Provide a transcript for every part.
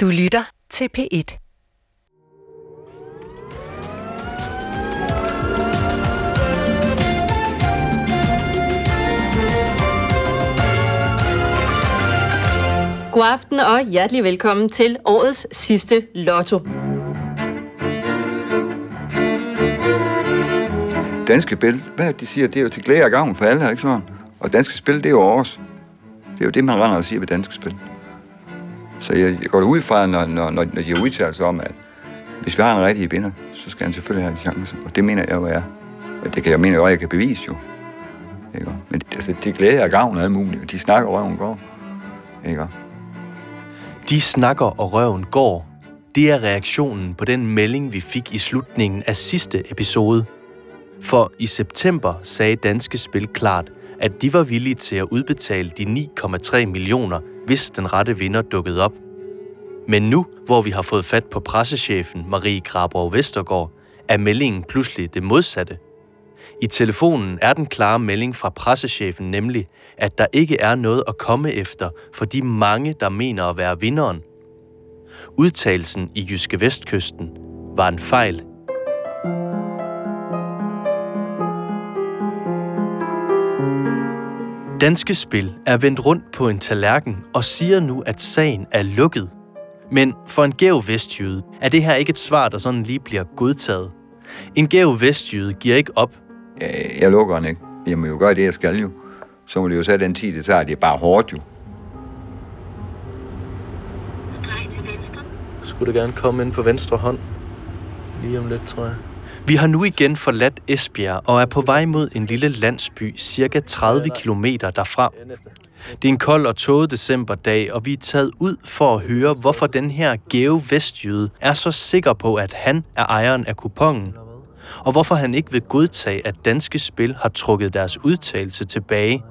Du lytter til P1. God aften og hjertelig velkommen til årets sidste Lotto. Danske spil, hvad de siger, det er jo til glæde og gavn for alle, ikke sådan? Og danske spil, det er jo også. Det er jo det, man render og siger ved danske spil. Så jeg, går ud fra, når, når, når, når de udtaler sig om, at hvis vi har en rigtig vinder, så skal han selvfølgelig have en chance. Og det mener jeg jo er. Og det kan jeg mene jo, at jeg kan bevise jo. Ikke? Men altså, det glæder jeg gavn og alt muligt. De snakker røven går. Ikke? De snakker og røven går. Det er reaktionen på den melding, vi fik i slutningen af sidste episode. For i september sagde Danske Spil klart, at de var villige til at udbetale de 9,3 millioner, hvis den rette vinder dukkede op. Men nu, hvor vi har fået fat på pressechefen Marie Graborg Vestergaard, er meldingen pludselig det modsatte. I telefonen er den klare melding fra pressechefen nemlig, at der ikke er noget at komme efter for de mange, der mener at være vinderen. Udtalelsen i Jyske Vestkysten var en fejl. Danske Spil er vendt rundt på en tallerken og siger nu, at sagen er lukket. Men for en gæv vestjyde er det her ikke et svar, der sådan lige bliver godtaget. En gæv vestjyde giver ikke op. Jeg, lukker den ikke. Jeg må jo gøre det, jeg skal jo. Så må det jo tage den tid, det tager. Det er bare hårdt jo. Drej til venstre. Skulle du gerne komme ind på venstre hånd? Lige om lidt, tror jeg. Vi har nu igen forladt Esbjerg og er på vej mod en lille landsby, cirka 30 km derfra. Det er en kold og tåget decemberdag, og vi er taget ud for at høre, hvorfor den her gæve vestjyde er så sikker på, at han er ejeren af kupongen. Og hvorfor han ikke vil godtage, at Danske Spil har trukket deres udtalelse tilbage.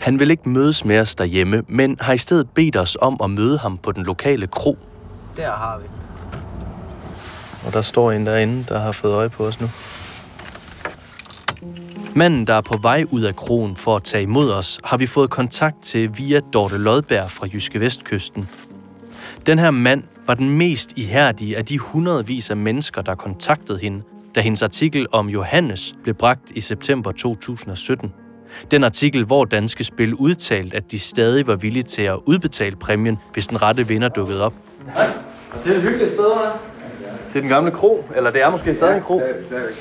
Han vil ikke mødes med os derhjemme, men har i stedet bedt os om at møde ham på den lokale kro. Der har vi. Og der står en derinde, der har fået øje på os nu. Manden, der er på vej ud af krogen for at tage imod os, har vi fået kontakt til via Dorte Lodberg fra Jyske Vestkysten. Den her mand var den mest ihærdige af de hundredvis af mennesker, der kontaktede hende, da hendes artikel om Johannes blev bragt i september 2017. Den artikel, hvor Danske Spil udtalte, at de stadig var villige til at udbetale præmien, hvis den rette vinder dukkede op. Det er et hyggeligt sted, hva'? Det er den gamle kro, eller det er måske stadig en kro. Stadigvæk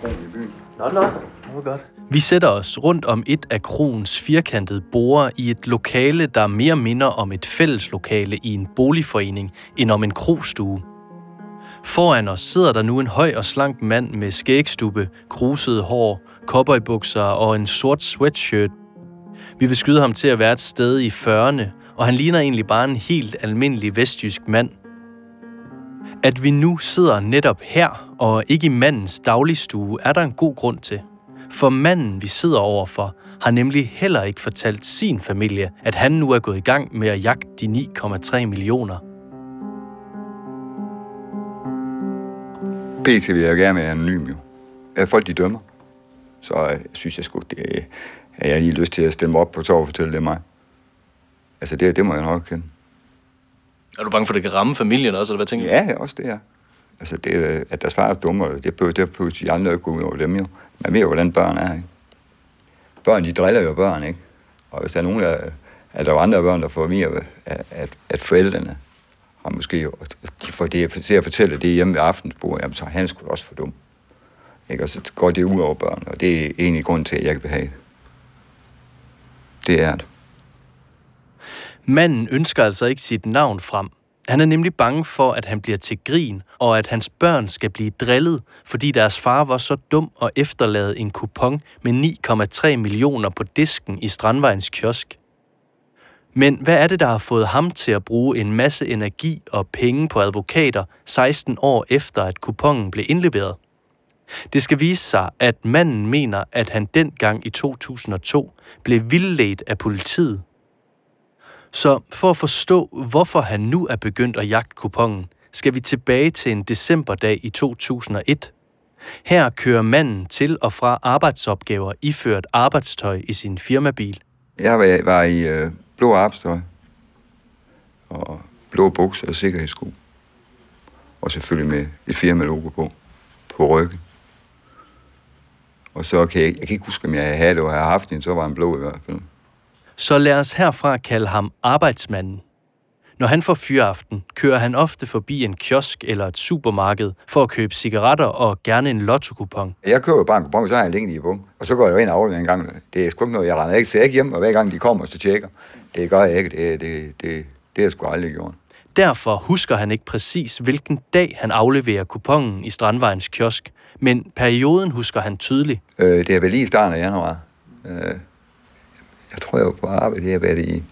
kronen i byen. Nå, nå. Det var godt. Vi sætter os rundt om et af kroens firkantede borde i et lokale, der mere minder om et fælleslokale i en boligforening, end om en krostue. Foran os sidder der nu en høj og slank mand med skægstube, krusede hår, cowboybukser og en sort sweatshirt. Vi vil skyde ham til at være et sted i 40'erne, og han ligner egentlig bare en helt almindelig vestjysk mand. At vi nu sidder netop her, og ikke i mandens dagligstue, er der en god grund til. For manden, vi sidder overfor, har nemlig heller ikke fortalt sin familie, at han nu er gået i gang med at jagte de 9,3 millioner. PT vil jeg gerne være anonym jo. Øh, folk de dømmer. Så øh, jeg synes jeg sgu, det er jeg lige lyst til at stemme op på tår og fortælle det mig. Altså det, det må jeg nok kende. Er du bange for, at det kan ramme familien også, eller hvad tænker du? Ja, også det er. Altså det, øh, at deres far er dummer, det behøver, det behøver de andre ikke gå ud over dem jo. Man ved jo, hvordan børn er, ikke? Børn, de driller jo børn, ikke? Og hvis der er nogen, der, at der jo andre børn, der får mere, at, at, at forældrene har måske jo, at de får det til at fortælle det hjemme ved aftensbordet, jamen så han skulle også for dum. Ikke? Og så går det ud over børn, og det er egentlig grund til, at jeg ikke vil have det. Det er det. Manden ønsker altså ikke sit navn frem. Han er nemlig bange for, at han bliver til grin, og at hans børn skal blive drillet, fordi deres far var så dum og efterlade en kupon med 9,3 millioner på disken i Strandvejens kiosk. Men hvad er det, der har fået ham til at bruge en masse energi og penge på advokater 16 år efter, at kupongen blev indleveret? Det skal vise sig, at manden mener, at han dengang i 2002 blev vildledt af politiet. Så for at forstå, hvorfor han nu er begyndt at jagte kupongen, skal vi tilbage til en decemberdag i 2001. Her kører manden til og fra arbejdsopgaver iført arbejdstøj i sin firmabil. Jeg var, var i øh, blå arbejdstøj og blå bukser og sikkerhedssko. Og selvfølgelig med et firma-logo på, på ryggen. Og så kan jeg, jeg kan ikke huske, om jeg havde det, og jeg har haft en, så var en blå i hvert fald. Så lad os herfra kalde ham arbejdsmanden. Når han får fyraften, kører han ofte forbi en kiosk eller et supermarked for at købe cigaretter og gerne en lottokupon. Jeg køber bare en kupon, så har jeg liggende i bung. Og så går jeg jo ind og afleverer en gang. Det er sgu ikke noget, jeg render ikke, så jeg ikke hjem, og hver gang de kommer, så tjekker. Det gør jeg ikke. Det, det, det, det har jeg sgu aldrig gjort. Derfor husker han ikke præcis, hvilken dag han afleverer kupongen i Strandvejens kiosk, men perioden husker han tydeligt. Øh, det er vel lige i starten af januar. Øh, jeg tror, jeg var på arbejde. Det har været i...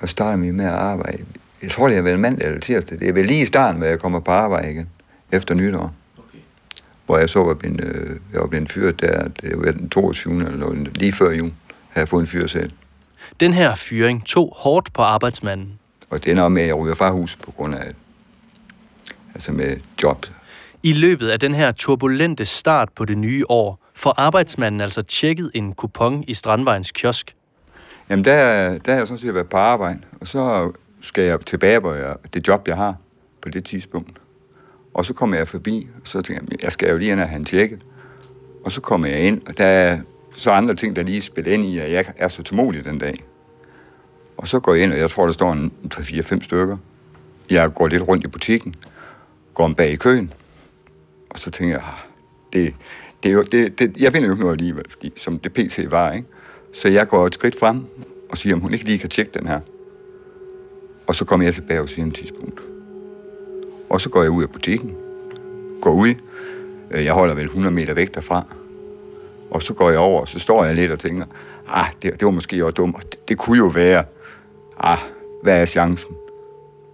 Og startede vi med at arbejde. Jeg tror, det har været mandag eller tirsdag. Det er vel lige i starten, hvor jeg kommer på arbejde igen. Efter nytår. Okay. Hvor jeg så var blevet, øh, jeg var blevet fyret der. Det var den 22. eller noget, lige før jul. Havde jeg fået en fyrsæt. Den her fyring tog hårdt på arbejdsmanden. Og det ender med, at jeg ryger fra huset på grund af altså med job. I løbet af den her turbulente start på det nye år, får arbejdsmanden altså tjekket en kupon i Strandvejens kiosk. Jamen, der, der har jeg sådan set været på arbejde, og så skal jeg tilbage på det job, jeg har på det tidspunkt. Og så kommer jeg forbi, og så tænker jeg, jeg skal jo lige ind og have en tjekket. Og så kommer jeg ind, og der er så andre ting, der lige spiller ind i, at jeg er så tålmodig den dag. Og så går jeg ind, og jeg tror, der står en 3-4-5 stykker. Jeg går lidt rundt i butikken, går om bag i køen, og så tænker jeg, ah, det, det er jo, det, det, jeg finder jo ikke noget alligevel, fordi, som det PC var, ikke? Så jeg går et skridt frem og siger, om hun ikke lige kan tjekke den her. Og så kommer jeg tilbage og siger en tidspunkt. Og så går jeg ud af butikken, går ud, øh, jeg holder vel 100 meter væk derfra, og så går jeg over, og så står jeg lidt og tænker, ah, det, det var måske også dumt, det, det kunne jo være, ah, hvad er chancen?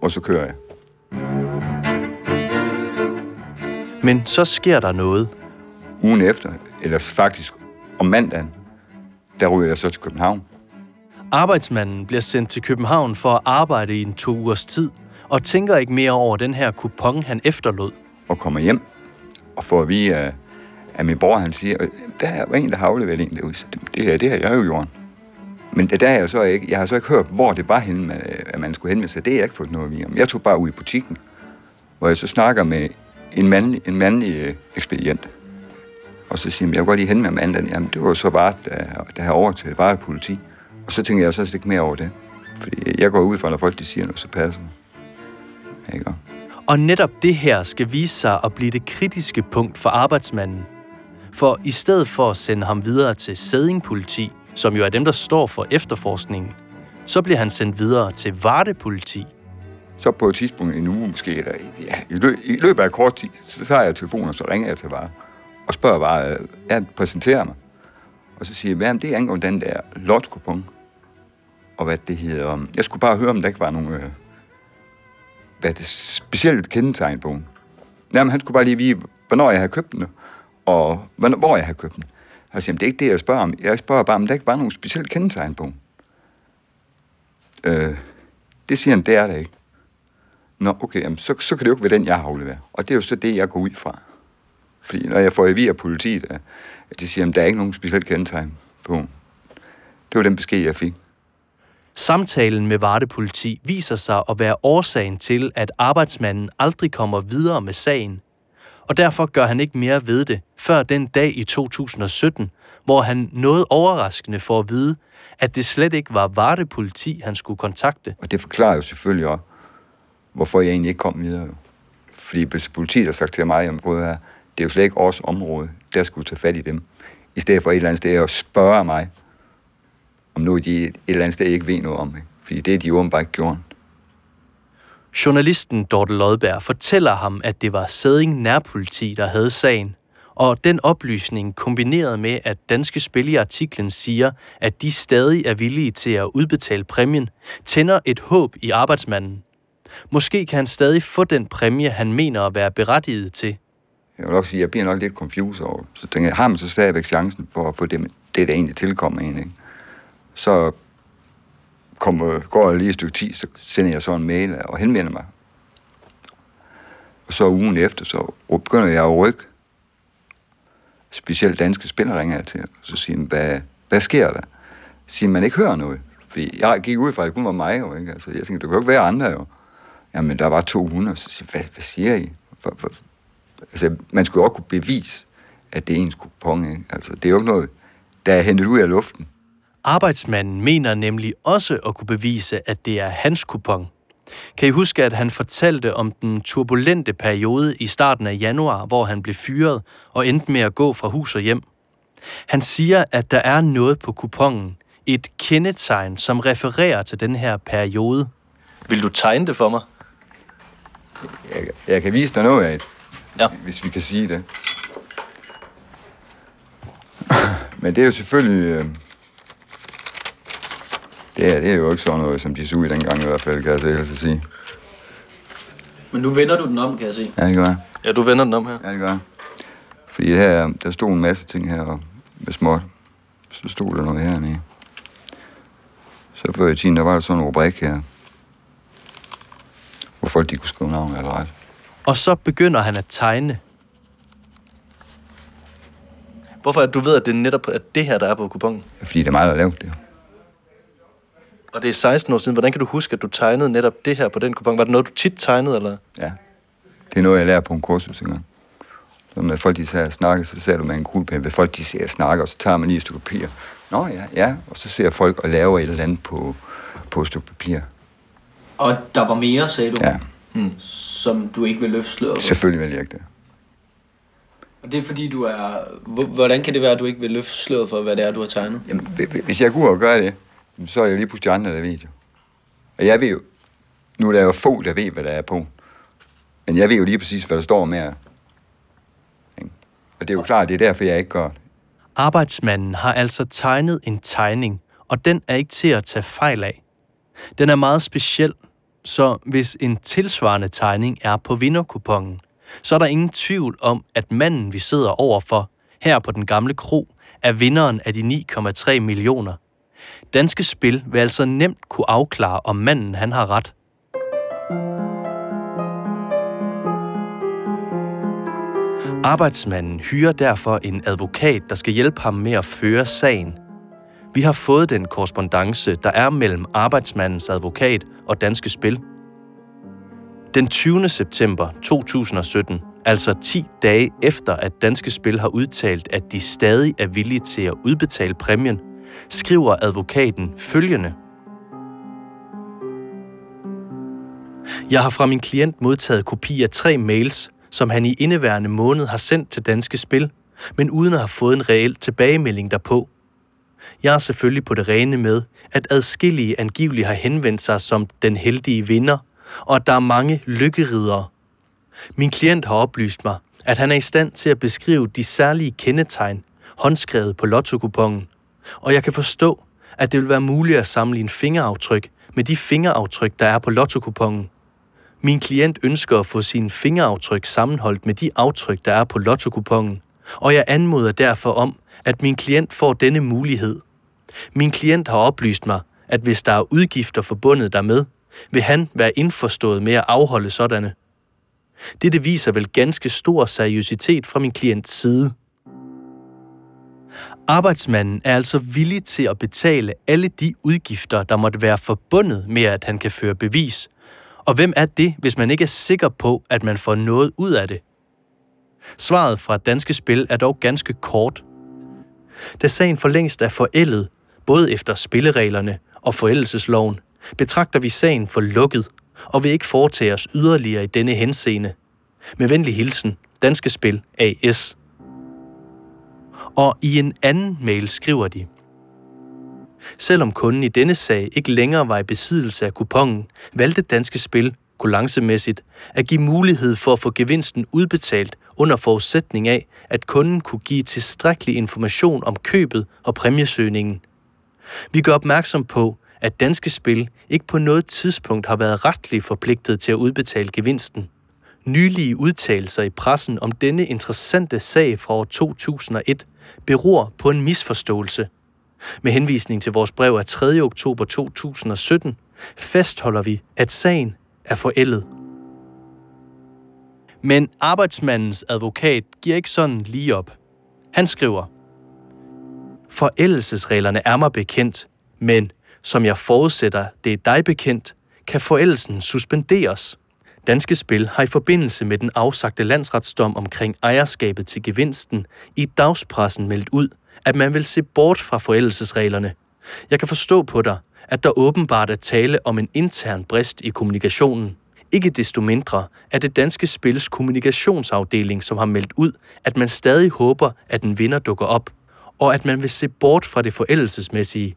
Og så kører jeg. Men så sker der noget. Ugen efter, eller faktisk om mandagen, der ryger jeg så til København. Arbejdsmanden bliver sendt til København for at arbejde i en to ugers tid, og tænker ikke mere over den her kupon, han efterlod. Og kommer hjem og får at vide af, af min bror, han siger, der var en, der har afleveret en derude. Det, det, her, det har jeg jo gjort. Men der er jeg så ikke, jeg har så ikke hørt, hvor det var henne, at man skulle henvende sig. Det har jeg ikke fået noget at vide om. Jeg tog bare ud i butikken, hvor jeg så snakker med en mandlig, en mandlig øh, ekspedient. Og så siger jeg, jeg godt lige hente med mandagen. Jamen, det var så bare, der, der har over til bare politi. Og så tænker jeg så ikke mere over det. Fordi jeg går ud fra, når folk de siger noget, så passer det. Ikke? Og netop det her skal vise sig at blive det kritiske punkt for arbejdsmanden. For i stedet for at sende ham videre til Sæding politi, som jo er dem, der står for efterforskningen, så bliver han sendt videre til Varde politi. Så på et tidspunkt, en uge måske, eller ja, i, løb, i løbet af kort tid, så tager jeg telefonen, og så ringer jeg til Varde og spørger bare, jeg præsenterer mig. Og så siger jeg, det angår den der lotskupon. Og hvad det hedder. Jeg skulle bare høre, om der ikke var nogen øh, hvad det specielt kendetegn på den. Jamen, han skulle bare lige vide, hvornår jeg havde købt den, og hvor jeg havde købt den. Jeg siger, det er ikke det, jeg spørger om. Jeg spørger bare, om der ikke var nogen specielt kendetegn på den. Øh, det siger han, det er det ikke. Nå, okay, jamen, så, så kan det jo ikke være den, jeg har afleveret. Og det er jo så det, jeg går ud fra. Fordi når jeg får at vide af politiet, at de siger, at der er ikke nogen specielt kendetegn på. Det var den besked, jeg fik. Samtalen med Varde politi viser sig at være årsagen til, at arbejdsmanden aldrig kommer videre med sagen. Og derfor gør han ikke mere ved det, før den dag i 2017, hvor han noget overraskende får at vide, at det slet ikke var Varde politi, han skulle kontakte. Og det forklarer jo selvfølgelig også, hvorfor jeg egentlig ikke kom videre. Fordi politiet har sagt til mig, at det er jo slet ikke vores område, der skulle tage fat i dem. I stedet for et eller andet sted at spørge mig, om noget de et eller andet sted ikke ved noget om. Ikke? Fordi det er de åbenbart ikke gjort. Journalisten Dorte Lodberg fortæller ham, at det var Sæding Nærpoliti, der havde sagen. Og den oplysning kombineret med, at Danske Spil i artiklen siger, at de stadig er villige til at udbetale præmien, tænder et håb i arbejdsmanden. Måske kan han stadig få den præmie, han mener at være berettiget til. Jeg vil også sige, at jeg bliver nok lidt confused over Så tænker jeg, har man så stadigvæk chancen for at få det, det der egentlig tilkommer en, ikke? Så kommer, går jeg lige et stykke tid, så sender jeg så en mail og henvender mig. Og så ugen efter, så begynder jeg at rykke. Specielt danske spillere ringer jeg til. Så siger man, hvad, hvad sker der? Siger man ikke hører noget. Fordi jeg gik ud fra, at det kun var mig jo, ikke? Altså, jeg tænkte, det kunne jo ikke være andre jo. Jamen, der var 200, så siger hvad, hvad siger I? Altså, man skulle jo også kunne bevise, at det er ens kupon, ikke? Altså, det er jo ikke noget, der er hentet ud af luften. Arbejdsmanden mener nemlig også at kunne bevise, at det er hans kupon. Kan I huske, at han fortalte om den turbulente periode i starten af januar, hvor han blev fyret og endte med at gå fra hus og hjem? Han siger, at der er noget på kupongen, et kendetegn, som refererer til den her periode. Vil du tegne det for mig? Jeg, jeg kan vise dig noget af det, Ja. hvis vi kan sige det. Men det er jo selvfølgelig... Øh, det, er, det er jo ikke sådan noget, som de så ud dengang i hvert fald, kan jeg så sige. Men nu vender du den om, kan jeg se. Ja, det gør jeg. Ja, du vender den om her. Ja, det gør jeg. Fordi her, der stod en masse ting her og med småt. Så stod der noget hernede. Så før i tiden, der var der sådan en rubrik her. Hvor folk de kunne skrive navn eller ret. Og så begynder han at tegne. Hvorfor at du ved, at det er netop at det her, der er på kupongen? Fordi det er mig, der har lavet det. Og det er 16 år siden. Hvordan kan du huske, at du tegnede netop det her på den kupon? Var det noget, du tit tegnede, eller? Ja. Det er noget, jeg lærer på en kursus engang. Så når folk de sidder og snakker, så ser du med en kuglepen. Hvis folk de ser og snakker, og så tager man lige et stykke papir. Nå ja, ja. Og så ser folk og laver et eller andet på, på et stykke papir. Og der var mere, sagde du, Ja, som du ikke vil løfte sløret for. selvfølgelig vil jeg ikke det. Og det er fordi, du er... Hvor- Hvordan kan det være, at du ikke vil løfte sløret for, hvad det er, du har tegnet? Jamen, hvi- hvi- hvis jeg går ud og gør det, så er jeg jo lige pludselig andre, der ved det. Og jeg ved jo, nu er der jo få, der ved, hvad der er på. Men jeg ved jo lige præcis, hvad der står med. Og det er jo klart, det er derfor, jeg ikke gør det. Arbejdsmanden har altså tegnet en tegning, og den er ikke til at tage fejl af. Den er meget speciel, så hvis en tilsvarende tegning er på vinderkupongen, så er der ingen tvivl om, at manden, vi sidder overfor, her på den gamle kro, er vinderen af de 9,3 millioner. Danske Spil vil altså nemt kunne afklare, om manden han har ret. Arbejdsmanden hyrer derfor en advokat, der skal hjælpe ham med at føre sagen. Vi har fået den korrespondence, der er mellem arbejdsmandens advokat og Danske Spil. Den 20. september 2017, altså 10 dage efter, at Danske Spil har udtalt, at de stadig er villige til at udbetale præmien, skriver advokaten følgende. Jeg har fra min klient modtaget kopi af tre mails, som han i indeværende måned har sendt til Danske Spil, men uden at have fået en reel tilbagemelding derpå. Jeg er selvfølgelig på det rene med, at adskillige angiveligt har henvendt sig som den heldige vinder, og at der er mange lykkeridere. Min klient har oplyst mig, at han er i stand til at beskrive de særlige kendetegn, håndskrevet på lottokupongen, og jeg kan forstå, at det vil være muligt at sammenligne fingeraftryk med de fingeraftryk, der er på lottokupongen. Min klient ønsker at få sine fingeraftryk sammenholdt med de aftryk, der er på lottokupongen, og jeg anmoder derfor om, at min klient får denne mulighed. Min klient har oplyst mig, at hvis der er udgifter forbundet dermed, vil han være indforstået med at afholde sådanne. Dette viser vel ganske stor seriøsitet fra min klients side. Arbejdsmanden er altså villig til at betale alle de udgifter, der måtte være forbundet med, at han kan føre bevis. Og hvem er det, hvis man ikke er sikker på, at man får noget ud af det? Svaret fra Danske Spil er dog ganske kort. Da sagen for længst er forældet, både efter spillereglerne og forældelsesloven, betragter vi sagen for lukket og vil ikke foretage os yderligere i denne henseende. Med venlig hilsen, Danske Spil AS. Og i en anden mail skriver de, Selvom kunden i denne sag ikke længere var i besiddelse af kupongen, valgte Danske Spil kulancemæssigt at give mulighed for at få gevinsten udbetalt under forudsætning af, at kunden kunne give tilstrækkelig information om købet og præmiesøgningen. Vi gør opmærksom på, at Danske Spil ikke på noget tidspunkt har været retligt forpligtet til at udbetale gevinsten. Nylige udtalelser i pressen om denne interessante sag fra år 2001 beror på en misforståelse. Med henvisning til vores brev af 3. oktober 2017 fastholder vi, at sagen er forældet. Men arbejdsmandens advokat giver ikke sådan lige op. Han skriver, Forældelsesreglerne er mig bekendt, men Som jeg forudsætter, det er dig bekendt, kan forældelsen suspenderes. Danske Spil har i forbindelse med den afsagte landsretsdom omkring ejerskabet til gevinsten i dagspressen meldt ud, at man vil se bort fra forældelsesreglerne. Jeg kan forstå på dig, at der åbenbart er tale om en intern brist i kommunikationen. Ikke desto mindre er det danske spils kommunikationsafdeling, som har meldt ud, at man stadig håber, at en vinder dukker op, og at man vil se bort fra det forældelsesmæssige.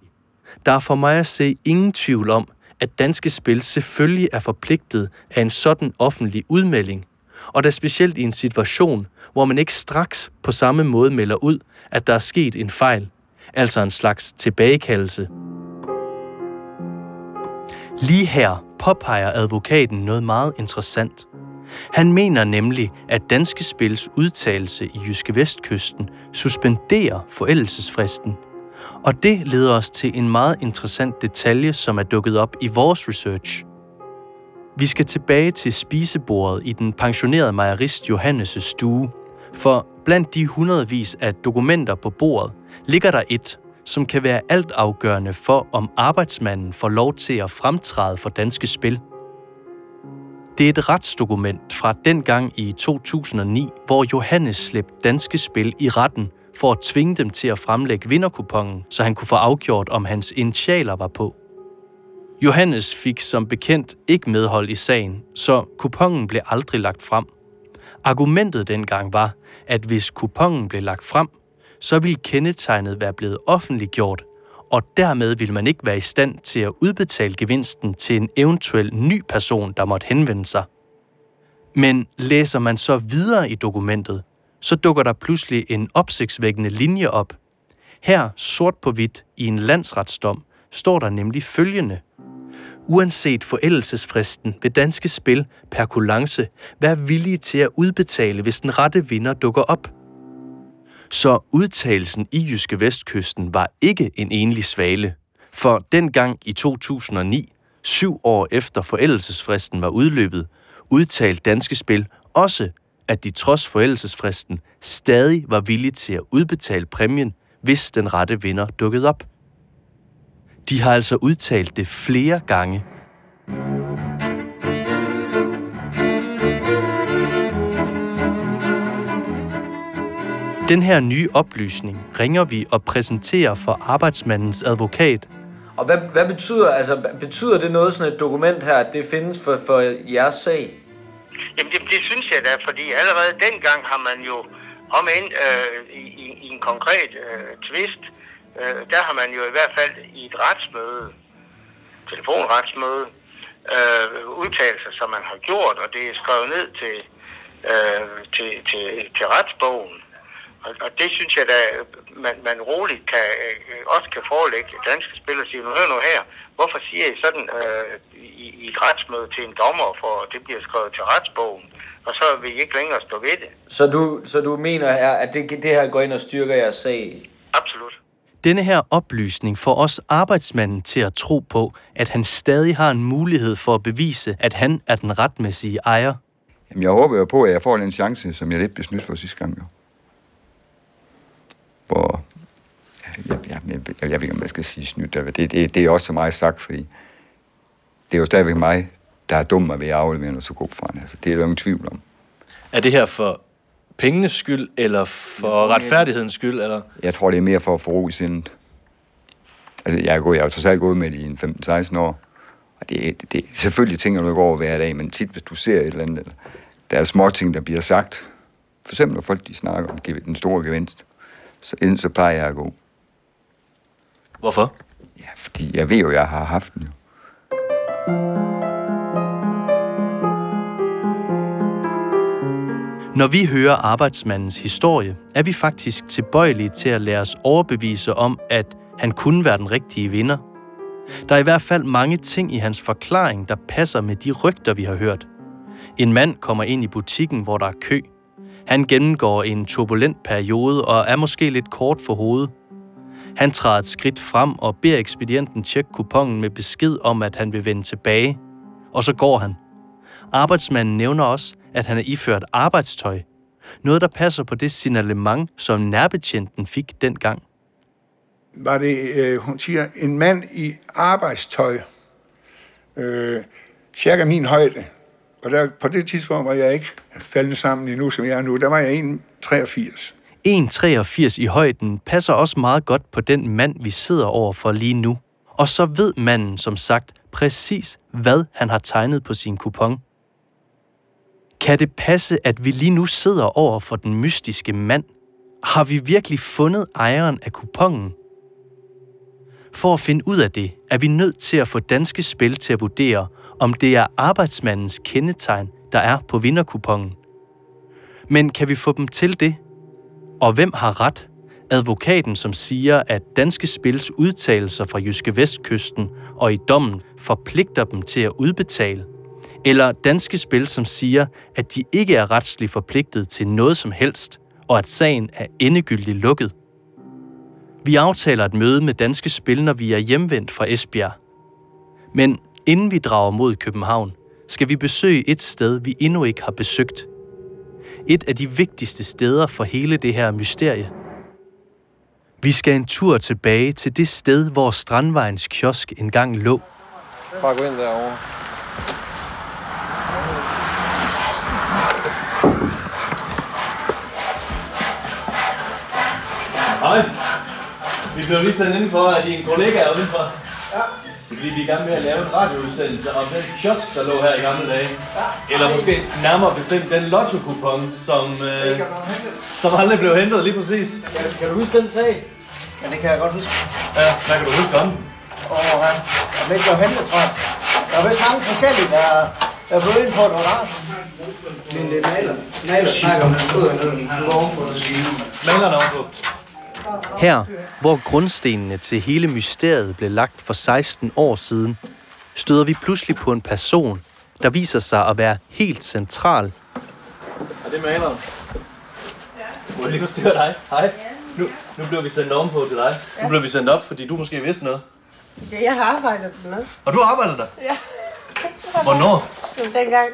Der er for mig at se ingen tvivl om, at danske spil selvfølgelig er forpligtet af en sådan offentlig udmelding, og da specielt i en situation, hvor man ikke straks på samme måde melder ud, at der er sket en fejl, altså en slags tilbagekaldelse. Lige her påpeger advokaten noget meget interessant. Han mener nemlig, at Danske Spils udtalelse i Jyske Vestkysten suspenderer forældelsesfristen. Og det leder os til en meget interessant detalje, som er dukket op i vores research. Vi skal tilbage til spisebordet i den pensionerede mejerist Johannes' stue, for blandt de hundredvis af dokumenter på bordet ligger der et, som kan være altafgørende for, om arbejdsmanden får lov til at fremtræde for danske spil. Det er et retsdokument fra dengang i 2009, hvor Johannes slæbte danske spil i retten for at tvinge dem til at fremlægge vinderkupongen, så han kunne få afgjort, om hans initialer var på. Johannes fik som bekendt ikke medhold i sagen, så kupongen blev aldrig lagt frem. Argumentet dengang var, at hvis kupongen blev lagt frem, så ville kendetegnet være blevet offentliggjort, og dermed ville man ikke være i stand til at udbetale gevinsten til en eventuel ny person, der måtte henvende sig. Men læser man så videre i dokumentet, så dukker der pludselig en opsigtsvækkende linje op. Her, sort på hvidt, i en landsretsdom, står der nemlig følgende. Uanset forældelsesfristen vil danske spil per kulance være villige til at udbetale, hvis den rette vinder dukker op – så udtalelsen i Jyske Vestkysten var ikke en enlig svale. For dengang i 2009, syv år efter forældelsesfristen var udløbet, udtalte Danske Spil også, at de trods forældelsesfristen stadig var villige til at udbetale præmien, hvis den rette vinder dukkede op. De har altså udtalt det flere gange Den her nye oplysning ringer vi og præsenterer for arbejdsmandens advokat. Og hvad, hvad betyder, altså, betyder det noget, sådan et dokument her, at det findes for, for jeres sag? Jamen det, det synes jeg da, fordi allerede dengang har man jo, om end øh, i, i, i en konkret øh, twist, øh, der har man jo i hvert fald i et retsmøde, telefonretsmøde, øh, udtalelser, som man har gjort, og det er skrevet ned til, øh, til, til, til retsbogen. Og, og det synes jeg da, man, man roligt kan, øh, også kan forelægge danske spillere og sige, nu hør nu her, hvorfor siger I sådan øh, i, i et retsmøde til en dommer, for det bliver skrevet til retsbogen, og så vil I ikke længere stå ved det. Så du, så du mener, at det, det her går ind og styrker jeres sag? Absolut. Denne her oplysning får os arbejdsmanden til at tro på, at han stadig har en mulighed for at bevise, at han er den retmæssige ejer. Jamen, jeg håber jo på, at jeg får en chance, som jeg lidt blev snydt for sidste gang. Jo hvor jeg, jeg, jeg, jeg ved ikke, om man skal sige snydt. Det, det, det er også så meget sagt, fordi det er jo stadigvæk mig, der er dum at være aflevere noget så godt fra altså, Det er der ingen tvivl om. Er det her for pengenes skyld, eller for retfærdighedens skyld? Eller? Jeg tror, det er mere for at få ro i sindet. Altså, jeg er, gået, jeg er jo totalt gået med det i 15-16 år. Og det, det, det, selvfølgelig tænker du ikke over hver dag, men tit, hvis du ser et eller andet, der er små ting, der bliver sagt. For eksempel, når folk de snakker om den store gevinst så inden så plejer jeg at gå. Hvorfor? Ja, fordi jeg ved jo, jeg har haft den jo. Når vi hører arbejdsmandens historie, er vi faktisk tilbøjelige til at lade os overbevise om, at han kunne være den rigtige vinder. Der er i hvert fald mange ting i hans forklaring, der passer med de rygter, vi har hørt. En mand kommer ind i butikken, hvor der er kø. Han gennemgår en turbulent periode og er måske lidt kort for hovedet. Han træder et skridt frem og beder ekspedienten tjekke kupongen med besked om, at han vil vende tilbage. Og så går han. Arbejdsmanden nævner også, at han er iført arbejdstøj. Noget, der passer på det signalement, som nærbetjenten fik dengang. var det, øh, hun siger, en mand i arbejdstøj, øh, cirka min højde. Og der, på det tidspunkt var jeg ikke faldet sammen endnu, som jeg er nu. Der var jeg 1,83. 1,83 i højden passer også meget godt på den mand, vi sidder over for lige nu. Og så ved manden, som sagt, præcis, hvad han har tegnet på sin kupon. Kan det passe, at vi lige nu sidder over for den mystiske mand? Har vi virkelig fundet ejeren af kupongen? For at finde ud af det, er vi nødt til at få danske spil til at vurdere, om det er arbejdsmandens kendetegn, der er på vinderkupongen. Men kan vi få dem til det? Og hvem har ret? Advokaten, som siger, at danske spils udtalelser fra Jyske Vestkysten og i dommen forpligter dem til at udbetale, eller danske spil, som siger, at de ikke er retsligt forpligtet til noget som helst, og at sagen er endegyldigt lukket. Vi aftaler et møde med danske spil, når vi er hjemvendt fra Esbjerg. Men inden vi drager mod København, skal vi besøge et sted, vi endnu ikke har besøgt. Et af de vigtigste steder for hele det her mysterie. Vi skal en tur tilbage til det sted, hvor Strandvejens kiosk engang lå. Bare gå ind derovre. Hej. Vi blev lige sendt indenfor af din kollega er udenfor. Ja. Fordi vi er i gang med at lave en radioudsendelse om den kiosk, der lå her i gamle dage. Ja. Eller måske nærmere bestemt den lotto-kupon, som, øh, som aldrig blev hentet lige præcis. Kan, kan du huske den sag? Ja, det kan jeg godt huske. Ja, hvad kan du huske om den? Og er ikke blev hentet, tror jeg. Der er vist mange forskellige, der, der blev ind på det, var der. Men det er maler. Maler snakker om, at han stod hernede. Malerne ovenpå. Her, hvor grundstenene til hele mysteriet blev lagt for 16 år siden, støder vi pludselig på en person, der viser sig at være helt central. Er det maleren? Ja. Må jeg lige forstyrre dig? Hej. Nu, nu bliver vi sendt ovenpå til dig. Nu bliver vi sendt op, fordi du måske vidste noget. Ja, jeg har arbejdet dernede. Og du arbejder der? Ja. Hvornår? Var dengang.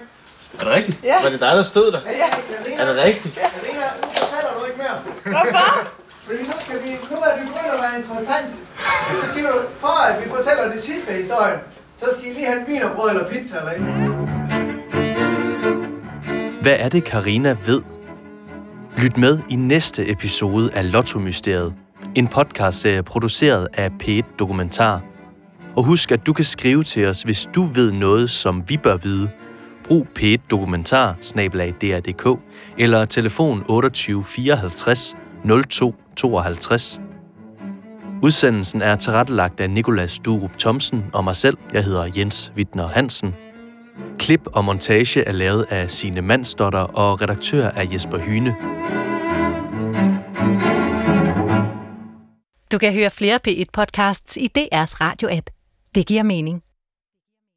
Er det rigtigt? Ja. Var det dig, der stod der? Ja, Er det rigtigt? Jeg mener, nu fortæller du ikke mere. Hvorfor? Fordi nu, skal vi, nu er vi begyndt at være interessant. Så siger du, for at vi fortæller det sidste historie, så skal I lige have en brød eller pizza eller et eller. Hvad er det, Karina ved? Lyt med i næste episode af Lotto-mysteriet. En podcastserie produceret af P1 Dokumentar. Og husk, at du kan skrive til os, hvis du ved noget, som vi bør vide. Brug P1 Dokumentar, eller telefon 28 54 0252. Udsendelsen er tilrettelagt af Nikolas Durup Thomsen og mig selv. Jeg hedder Jens Wittner Hansen. Klip og montage er lavet af Sine Mandsdotter og redaktør er Jesper Hyne. Du kan høre flere P1-podcasts i DR's radio-app. Det giver mening.